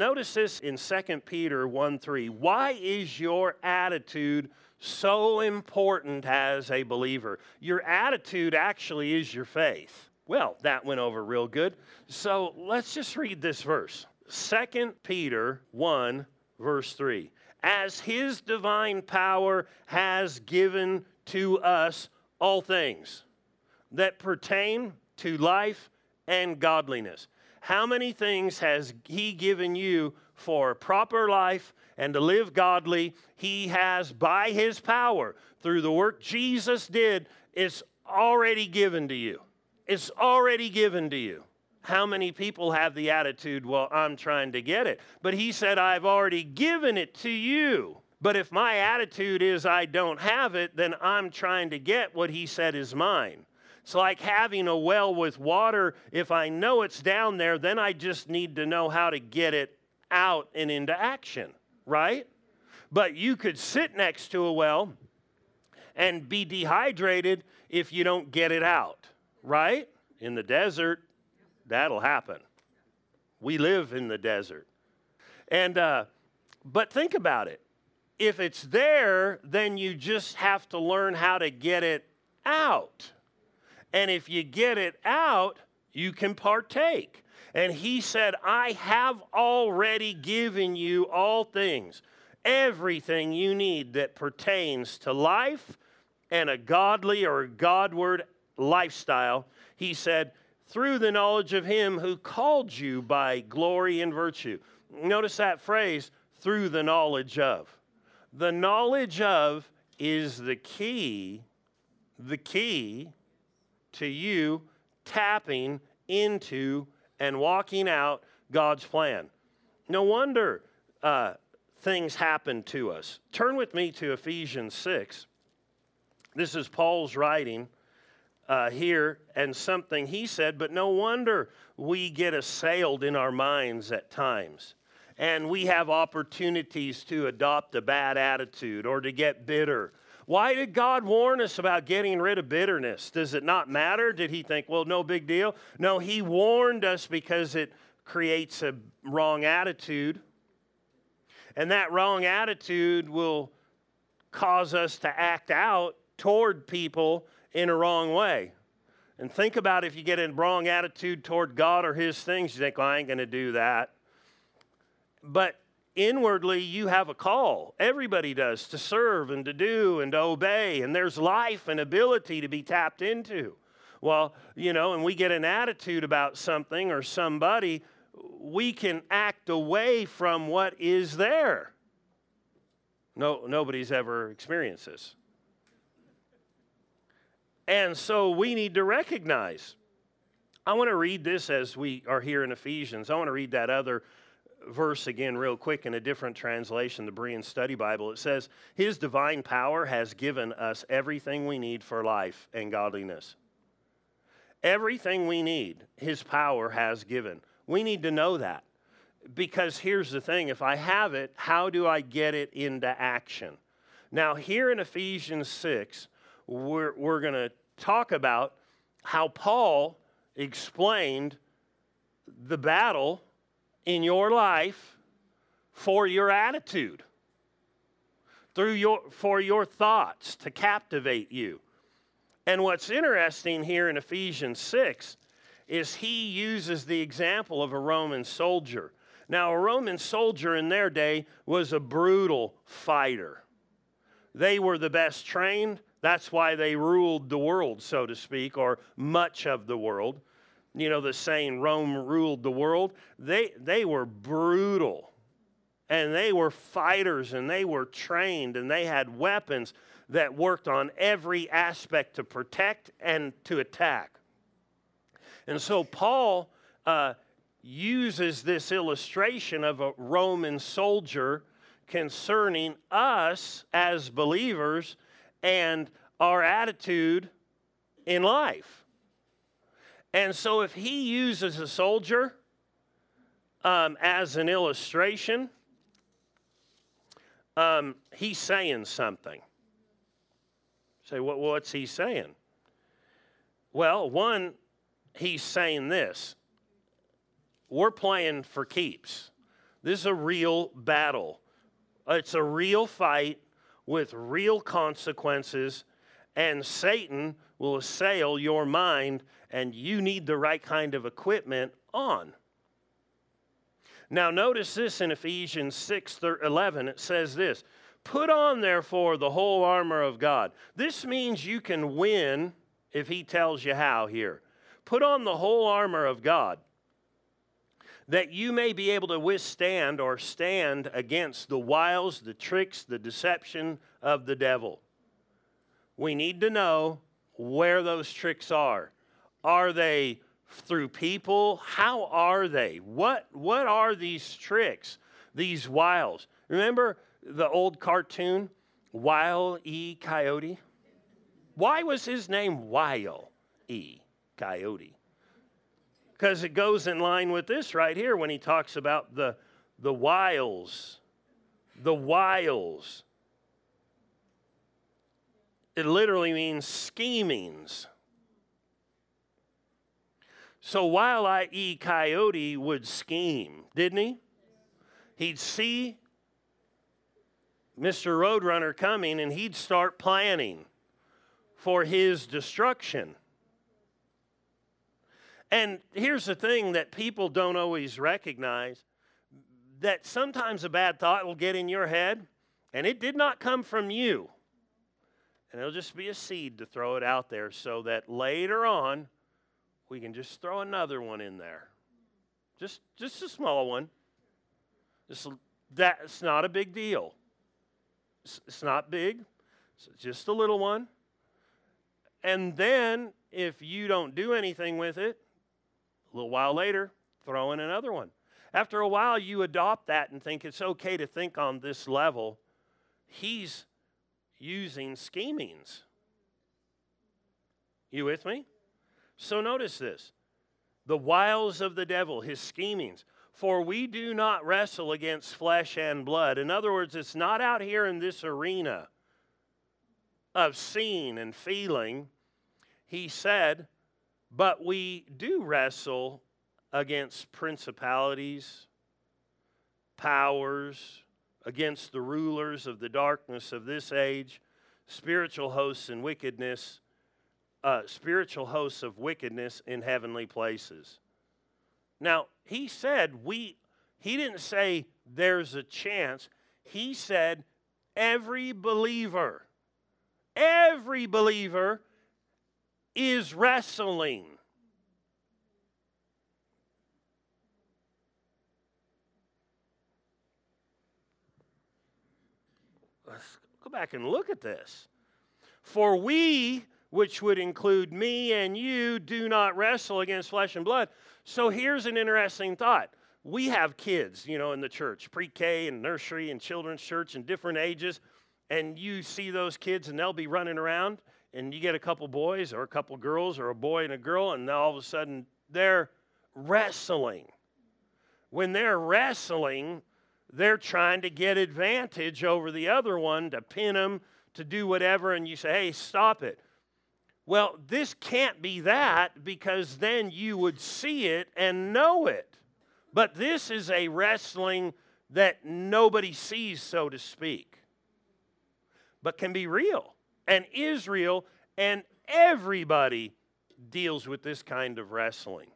notice this in 2 Peter 1 3. Why is your attitude so important as a believer? Your attitude actually is your faith. Well, that went over real good. So let's just read this verse 2 Peter 1, verse 3. As his divine power has given to us all things that pertain to life and godliness. How many things has He given you for proper life and to live godly? He has, by His power, through the work Jesus did, it's already given to you. It's already given to you. How many people have the attitude, well, I'm trying to get it? But He said, I've already given it to you. But if my attitude is I don't have it, then I'm trying to get what He said is mine. It's like having a well with water. If I know it's down there, then I just need to know how to get it out and into action, right? But you could sit next to a well and be dehydrated if you don't get it out, right? In the desert, that'll happen. We live in the desert. And, uh, but think about it. If it's there, then you just have to learn how to get it out. And if you get it out, you can partake. And he said, I have already given you all things, everything you need that pertains to life and a godly or Godward lifestyle. He said, through the knowledge of him who called you by glory and virtue. Notice that phrase, through the knowledge of. The knowledge of is the key, the key to you tapping into and walking out God's plan. No wonder uh, things happen to us. Turn with me to Ephesians 6. This is Paul's writing uh, here, and something he said, but no wonder we get assailed in our minds at times. And we have opportunities to adopt a bad attitude or to get bitter why did God warn us about getting rid of bitterness? Does it not matter? Did he think, well, no big deal? No, he warned us because it creates a wrong attitude. And that wrong attitude will cause us to act out toward people in a wrong way. And think about if you get a wrong attitude toward God or His things, you think, well, I ain't going to do that. But inwardly you have a call. Everybody does to serve and to do and to obey, and there's life and ability to be tapped into. Well, you know, and we get an attitude about something or somebody, we can act away from what is there. No, nobody's ever experienced this. And so we need to recognize. I want to read this as we are here in Ephesians. I want to read that other verse again, real quick, in a different translation, the Berean Study Bible. It says, His divine power has given us everything we need for life and godliness. Everything we need, His power has given. We need to know that. Because here's the thing if I have it, how do I get it into action? Now, here in Ephesians 6, we're, we're going to talk about how Paul explained the battle in your life for your attitude, through your, for your thoughts to captivate you. And what's interesting here in Ephesians 6 is he uses the example of a Roman soldier. Now, a Roman soldier in their day was a brutal fighter. They were the best trained. That's why they ruled the world, so to speak, or much of the world you know, the saying Rome ruled the world, they, they were brutal and they were fighters and they were trained and they had weapons that worked on every aspect to protect and to attack. And so Paul uh, uses this illustration of a Roman soldier concerning us as believers and our attitude in life. And so, if he uses a soldier um, as an illustration, um, he's saying something. Say, what, what's he saying? Well, one, he's saying this we're playing for keeps. This is a real battle. It's a real fight with real consequences, and Satan will assail your mind, and you need the right kind of equipment on. Now, notice this in Ephesians 6 11. It says this Put on, therefore, the whole armor of God. This means you can win if he tells you how here. Put on the whole armor of God that you may be able to withstand or stand against the wiles, the tricks, the deception of the devil. We need to know where those tricks are. Are they through people? How are they? What, what are these tricks, these wiles? Remember the old cartoon, Wile E. Coyote? Why was his name Wile E. Coyote? Because it goes in line with this right here when he talks about the, the wiles. The wiles. It literally means schemings. So while I.E. Coyote would scheme, didn't he? He'd see Mr. Roadrunner coming and he'd start planning for his destruction. And here's the thing that people don't always recognize that sometimes a bad thought will get in your head, and it did not come from you. And it'll just be a seed to throw it out there so that later on we can just throw another one in there. Just, just a small one. Just, that's not a big deal. It's, it's not big, it's just a little one. And then if you don't do anything with it, a little while later, throw in another one. After a while, you adopt that and think it's okay to think on this level. He's using schemings. You with me? So notice this the wiles of the devil, his schemings. For we do not wrestle against flesh and blood. In other words, it's not out here in this arena of seeing and feeling. He said, but we do wrestle against principalities, powers, against the rulers of the darkness of this age, spiritual hosts and wickedness, uh, spiritual hosts of wickedness in heavenly places. Now, he said we, he didn't say there's a chance. He said every believer, every believer is wrestling. Let's back and look at this. For we, which would include me and you, do not wrestle against flesh and blood. So here's an interesting thought. We have kids, you know, in the church, pre K and nursery and children's church and different ages, and you see those kids and they'll be running around and you get a couple boys or a couple girls or a boy and a girl, and all of a sudden they're wrestling. When they're wrestling, they're trying to get advantage over the other one to pin them, to do whatever, and you say, hey, stop it. Well, this can't be that because then you would see it and know it. But this is a wrestling that nobody sees, so to speak, but can be real and is real and everybody deals with this kind of wrestling.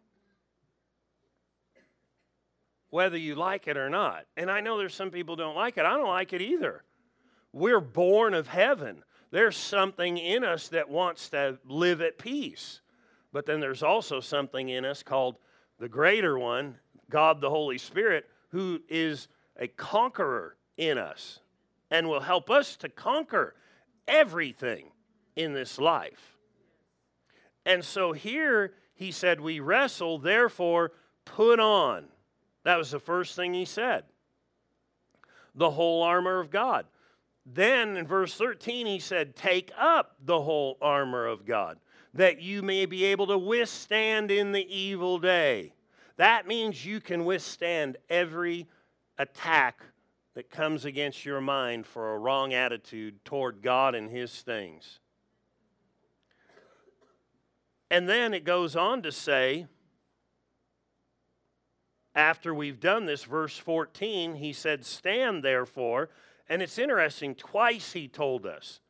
Whether you like it or not. And I know there's some people don't like it. I don't like it either. We're born of heaven. There's something in us that wants to live at peace. But then there's also something in us called the greater one, God the Holy Spirit, who is a conqueror in us and will help us to conquer everything in this life. And so here he said, We wrestle, therefore put on. That was the first thing he said. The whole armor of God. Then in verse 13, he said, Take up the whole armor of God, that you may be able to withstand in the evil day. That means you can withstand every attack that comes against your mind for a wrong attitude toward God and His things. And then it goes on to say, after we've done this, verse 14, he said, Stand therefore. And it's interesting, twice he told us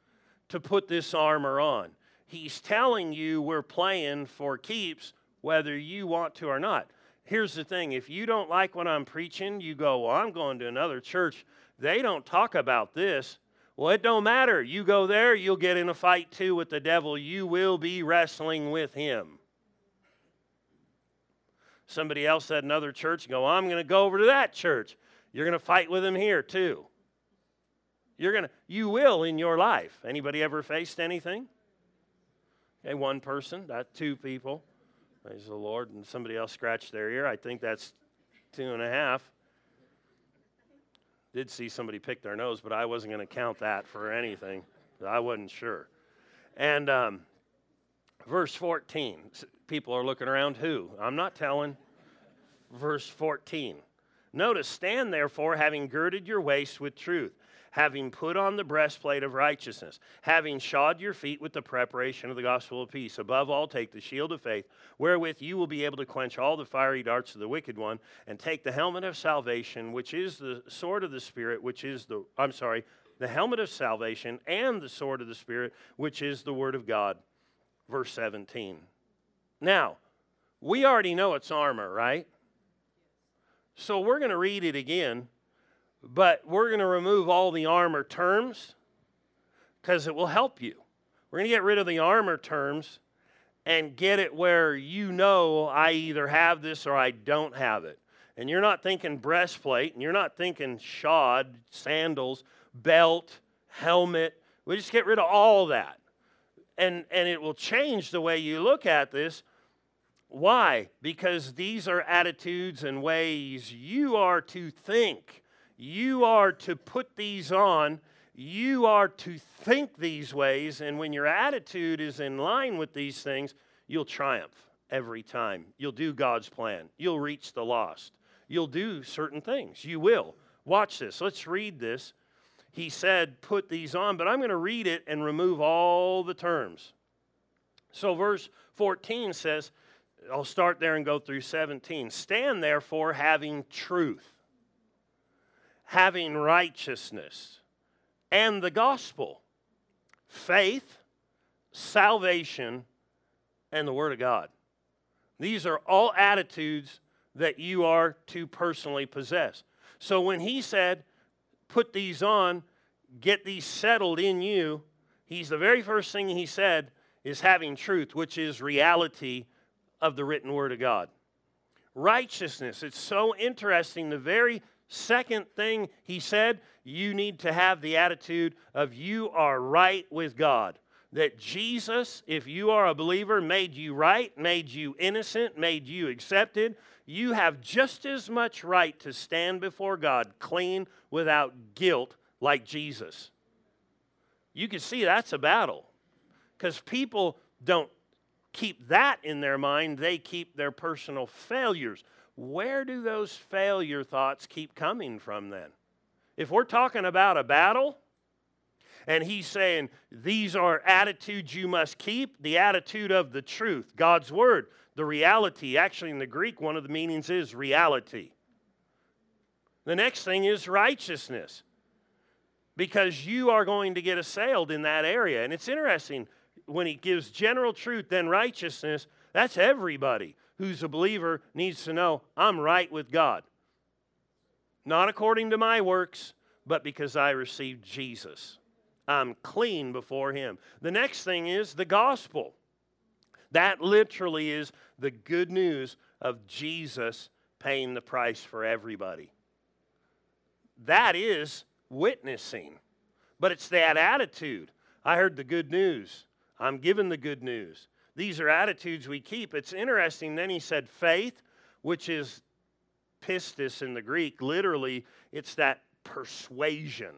to put this armor on. He's telling you we're playing for keeps whether you want to or not. Here's the thing if you don't like what I'm preaching, you go, Well, I'm going to another church. They don't talk about this. Well, it don't matter. You go there, you'll get in a fight too with the devil. You will be wrestling with him. Somebody else at another church go, I'm going to go over to that church. You're going to fight with them here too. You're going to you will in your life. Anybody ever faced anything? Okay, one person, that two people. Praise the Lord. And somebody else scratched their ear. I think that's two and a half. Did see somebody pick their nose, but I wasn't going to count that for anything. I wasn't sure. And um, verse 14, people are looking around who? I'm not telling. Verse 14. Notice, stand therefore, having girded your waist with truth having put on the breastplate of righteousness, having shod your feet with the preparation of the gospel of peace. Above all, take the shield of faith, wherewith you will be able to quench all the fiery darts of the wicked one, and take the helmet of salvation, which is the sword of the Spirit, which is the, I'm sorry, the helmet of salvation, and the sword of the Spirit, which is the word of God. Verse 17. Now, we already know it's armor, right? So we're going to read it again but we're going to remove all the armor terms because it will help you. We're going to get rid of the armor terms and get it where you know I either have this or I don't have it. And you're not thinking breastplate, and you're not thinking shod, sandals, belt, helmet. We just get rid of all that. And, and it will change the way you look at this. Why? Because these are attitudes and ways you are to think you are to put these on. You are to think these ways. And when your attitude is in line with these things, you'll triumph every time. You'll do God's plan. You'll reach the lost. You'll do certain things. You will. Watch this. Let's read this. He said, Put these on, but I'm going to read it and remove all the terms. So, verse 14 says, I'll start there and go through 17. Stand therefore having truth having righteousness and the gospel, faith, salvation, and the Word of God. These are all attitudes that you are to personally possess. So when he said, put these on, get these settled in you, he's the very first thing he said is having truth, which is reality of the written Word of God. Righteousness, it's so interesting. The very Second thing he said, you need to have the attitude of you are right with God. That Jesus, if you are a believer, made you right, made you innocent, made you accepted. You have just as much right to stand before God clean without guilt like Jesus. You can see that's a battle because people don't keep that in their mind, they keep their personal failures where do those failure thoughts keep coming from then? If we're talking about a battle, and he's saying these are attitudes you must keep the attitude of the truth, God's word, the reality. Actually, in the Greek, one of the meanings is reality. The next thing is righteousness, because you are going to get assailed in that area. And it's interesting when he gives general truth, then righteousness, that's everybody who's a believer needs to know I'm right with God. Not according to my works, but because I received Jesus. I'm clean before Him. The next thing is the gospel. That literally is the good news of Jesus paying the price for everybody. That is witnessing, but it's that attitude. I heard the good news. I'm given the good news. These are attitudes we keep. It's interesting. Then he said faith, which is pistis in the Greek. Literally, it's that persuasion.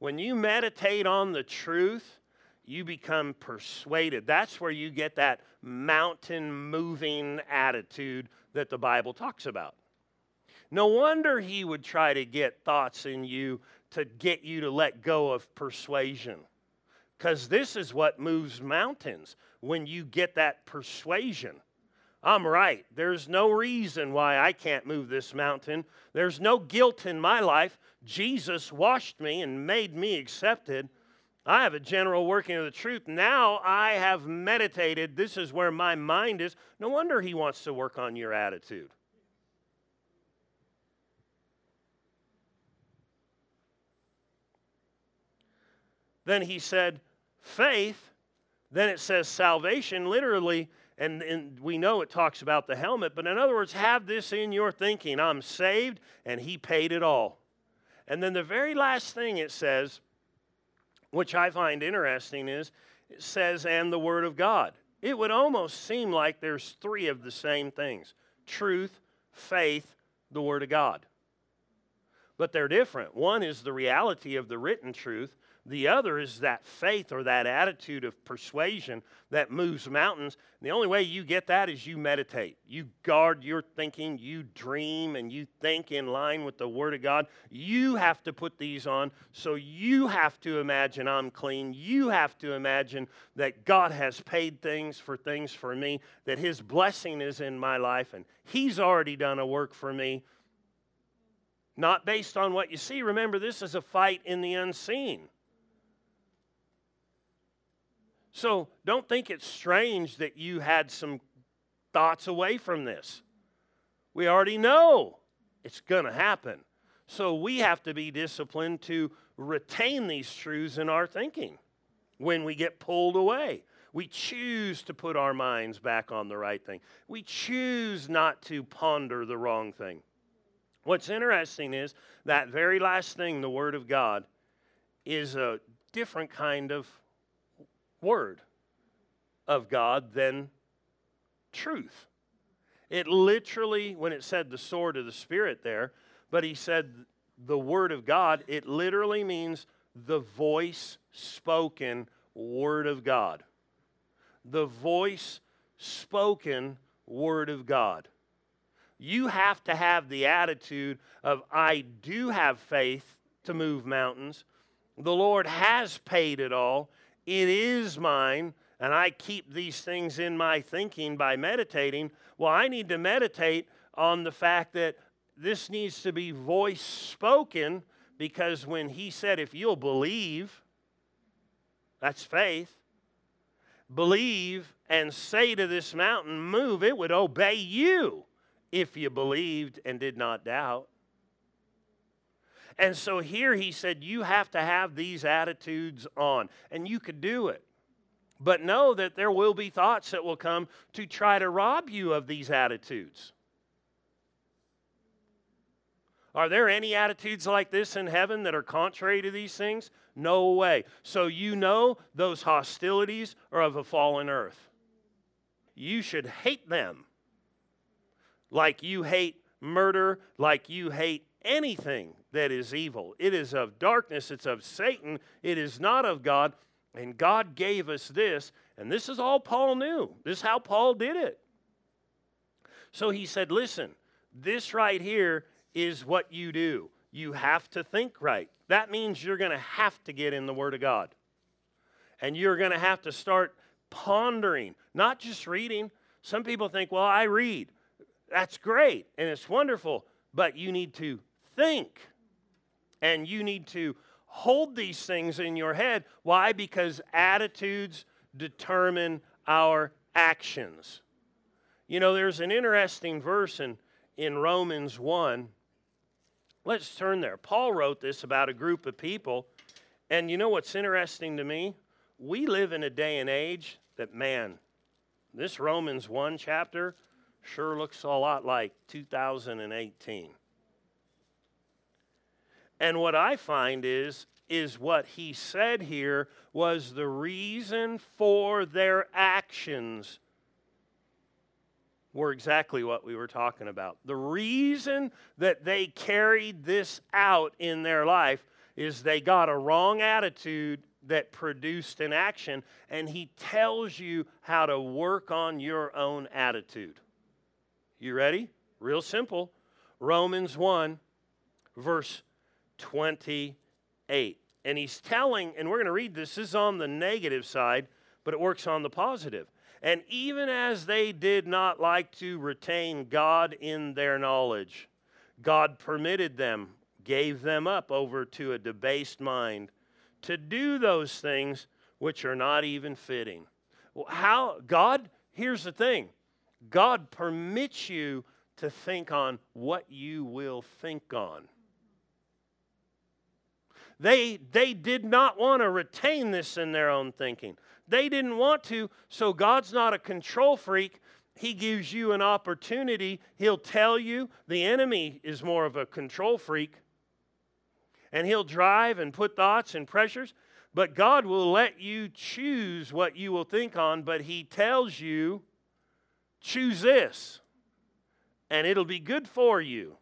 When you meditate on the truth, you become persuaded. That's where you get that mountain moving attitude that the Bible talks about. No wonder he would try to get thoughts in you to get you to let go of persuasion. Because this is what moves mountains when you get that persuasion. I'm right. There's no reason why I can't move this mountain. There's no guilt in my life. Jesus washed me and made me accepted. I have a general working of the truth. Now I have meditated. This is where my mind is. No wonder he wants to work on your attitude. Then he said, faith. Then it says salvation, literally, and, and we know it talks about the helmet, but in other words, have this in your thinking I'm saved, and he paid it all. And then the very last thing it says, which I find interesting, is it says, and the Word of God. It would almost seem like there's three of the same things truth, faith, the Word of God. But they're different. One is the reality of the written truth, the other is that faith or that attitude of persuasion that moves mountains. The only way you get that is you meditate. You guard your thinking, you dream, and you think in line with the Word of God. You have to put these on. So you have to imagine I'm clean. You have to imagine that God has paid things for things for me, that His blessing is in my life, and He's already done a work for me. Not based on what you see. Remember, this is a fight in the unseen. So don't think it's strange that you had some thoughts away from this. We already know it's going to happen. So we have to be disciplined to retain these truths in our thinking when we get pulled away. We choose to put our minds back on the right thing. We choose not to ponder the wrong thing. What's interesting is that very last thing, the Word of God, is a different kind of word of God than truth. It literally, when it said the sword of the Spirit there, but he said the word of God, it literally means the voice spoken word of God. The voice spoken word of God. You have to have the attitude of, I do have faith to move mountains. The Lord has paid it all. It is mine, and I keep these things in my thinking by meditating. Well, I need to meditate on the fact that this needs to be voice spoken because when he said, if you'll believe, that's faith, believe and say to this mountain, move, it would obey you if you believed and did not doubt. And so here he said, You have to have these attitudes on, and you could do it. But know that there will be thoughts that will come to try to rob you of these attitudes. Are there any attitudes like this in heaven that are contrary to these things? No way. So you know those hostilities are of a fallen earth. You should hate them like you hate murder, like you hate anything that is evil. It is of darkness, it's of Satan, it is not of God. And God gave us this, and this is all Paul knew. This is how Paul did it. So he said, Listen, this right here is what you do. You have to think right. That means you're going to have to get in the Word of God. And you're going to have to start pondering, not just reading. Some people think, well, I read. That's great and it's wonderful, but you need to think. And you need to hold these things in your head. Why? Because attitudes determine our actions. You know, there's an interesting verse in, in Romans 1. Let's turn there. Paul wrote this about a group of people. And you know what's interesting to me? We live in a day and age that, man, this Romans 1 chapter sure looks a lot like 2018. And what I find is is what he said here was the reason for their actions were exactly what we were talking about. The reason that they carried this out in their life is they got a wrong attitude that produced an action, and he tells you how to work on your own attitude. You ready? Real simple. Romans 1, verse 28. And he's telling, and we're going to read this, this is on the negative side, but it works on the positive. And even as they did not like to retain God in their knowledge, God permitted them, gave them up over to a debased mind to do those things which are not even fitting. Well, how God, here's the thing. God permits you to think on what you will think on. They, they did not want to retain this in their own thinking. They didn't want to, so God's not a control freak. He gives you an opportunity. He'll tell you the enemy is more of a control freak. And he'll drive and put thoughts and pressures. But God will let you choose what you will think on, but He tells you, choose this, and it'll be good for you.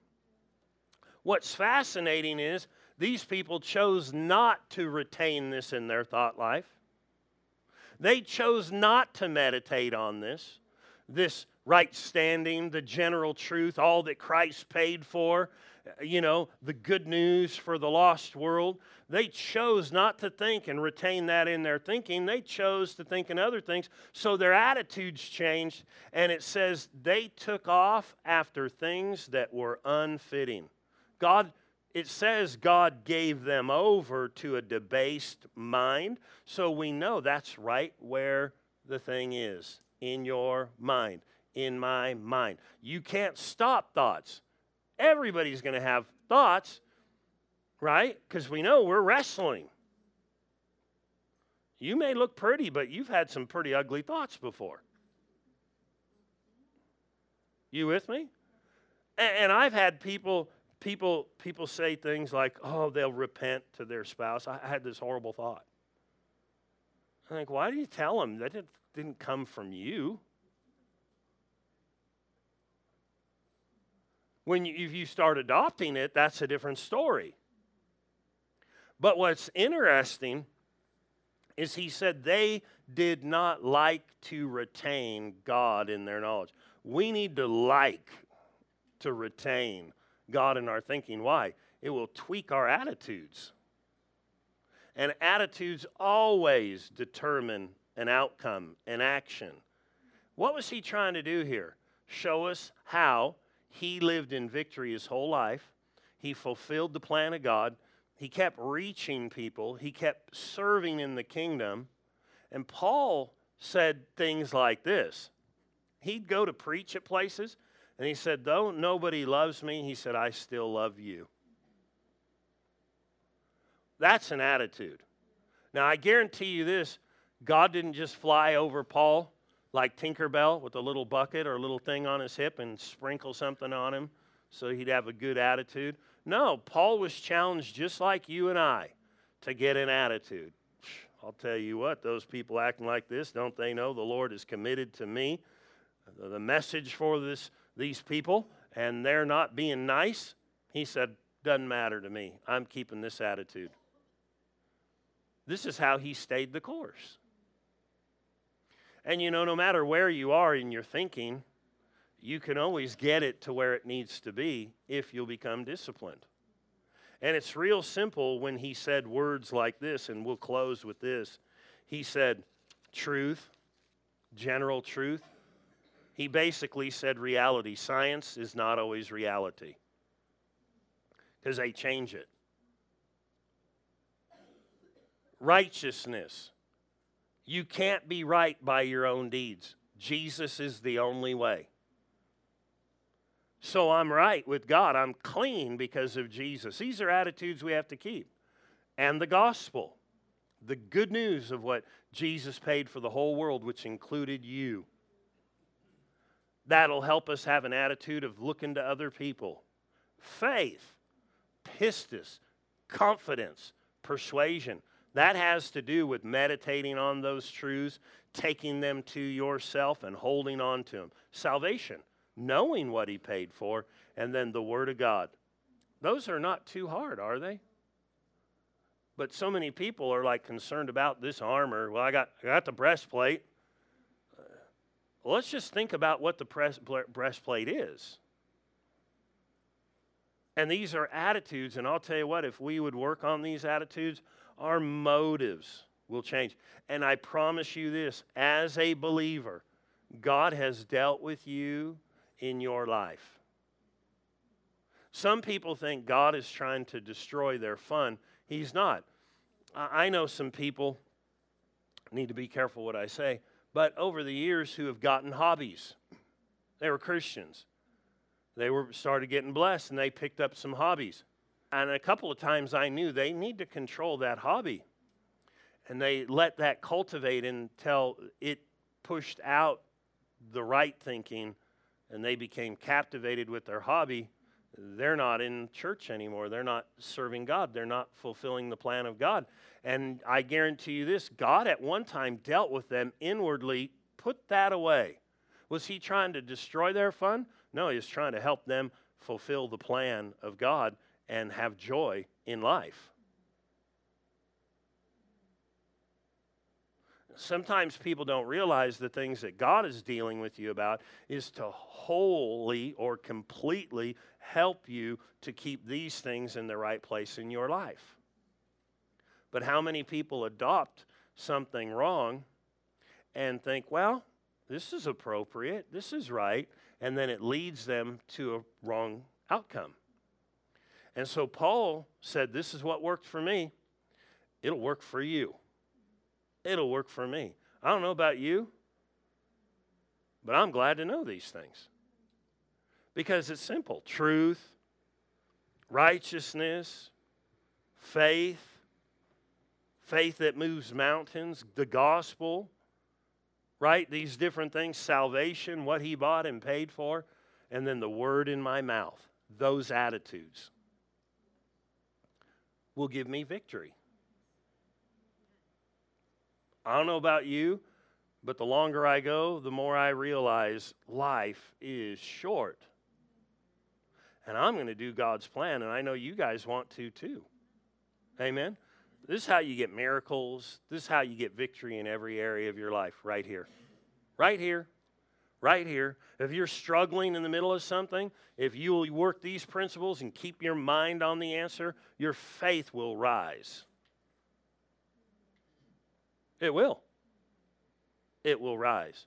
What's fascinating is these people chose not to retain this in their thought life. They chose not to meditate on this, this right standing, the general truth, all that Christ paid for, you know, the good news for the lost world. They chose not to think and retain that in their thinking. They chose to think in other things. So their attitudes changed, and it says they took off after things that were unfitting. God it says God gave them over to a debased mind. So we know that's right where the thing is in your mind, in my mind. You can't stop thoughts. Everybody's going to have thoughts, right? Because we know we're wrestling. You may look pretty, but you've had some pretty ugly thoughts before. You with me? And I've had people people people say things like, "Oh, they'll repent to their spouse." I, had this horrible thought. I think, why do you tell them that it didn't come from you? When you, if you start adopting it, that's a different story. But what's interesting is he said they did not like to retain God in their knowledge. We need to like to retain God in our thinking. Why? It will tweak our attitudes. And attitudes always determine an outcome, an action. What was he trying to do here? Show us how he lived in victory his whole life. He fulfilled the plan of God. He kept reaching people. He kept serving in the kingdom. And Paul said things like this He'd go to preach at places, and he said, Though nobody loves me, he said, I still love you. That's an attitude. Now, I guarantee you this God didn't just fly over Paul like Tinkerbell with a little bucket or a little thing on his hip and sprinkle something on him so he'd have a good attitude. No, Paul was challenged just like you and I to get an attitude. I'll tell you what, those people acting like this, don't they know the Lord is committed to me? The message for this these people and they're not being nice, he said, Doesn't matter to me. I'm keeping this attitude. This is how he stayed the course. And you know, no matter where you are in your thinking, you can always get it to where it needs to be if you'll become disciplined. And it's real simple when he said words like this, and we'll close with this. He said, truth, general truth, he basically said reality. Science is not always reality because they change it. Righteousness. You can't be right by your own deeds. Jesus is the only way. So I'm right with God. I'm clean because of Jesus. These are attitudes we have to keep. And the gospel, the good news of what Jesus paid for the whole world, which included you. That'll help us have an attitude of looking to other people. Faith, pistis, confidence, persuasion. That has to do with meditating on those truths, taking them to yourself, and holding on to them. Salvation, knowing what He paid for, and then the Word of God. Those are not too hard, are they? But so many people are like concerned about this armor. Well, I got, I got the breastplate. Well, let's just think about what the breastplate is. And these are attitudes, and I'll tell you what, if we would work on these attitudes, our motives will change. And I promise you this as a believer, God has dealt with you in your life. Some people think God is trying to destroy their fun. He's not. I know some people, need to be careful what I say, but over the years who have gotten hobbies. They were Christians. They were started getting blessed and they picked up some hobbies. And a couple of times I knew they need to control that hobby. And they let that cultivate until it pushed out the right thinking and they became captivated with their hobby. They're not in church anymore. They're not serving God. They're not fulfilling the plan of God. And I guarantee you this God at one time dealt with them inwardly, put that away. Was he trying to destroy their fun? No, he was trying to help them fulfill the plan of God and have joy in life. Sometimes people don't realize the things that God is dealing with you about is to wholly or completely help you to keep these things in the right place in your life. But how many people adopt something wrong and think, well, this is appropriate, this is right, and then it leads them to a wrong outcome. And so Paul said, This is what worked for me. It'll work for you. It'll work for me. I don't know about you, but I'm glad to know these things because it's simple truth, righteousness, faith, faith that moves mountains, the gospel, right? These different things salvation, what he bought and paid for, and then the word in my mouth. Those attitudes will give me victory. I don't know about you, but the longer I go, the more I realize life is short. And I'm going to do God's plan, and I know you guys want to too. Amen. This is how you get miracles. This is how you get victory in every area of your life, right here. Right here. Right here. If you're struggling in the middle of something, if you will work these principles and keep your mind on the answer, your faith will rise. It will. It will rise.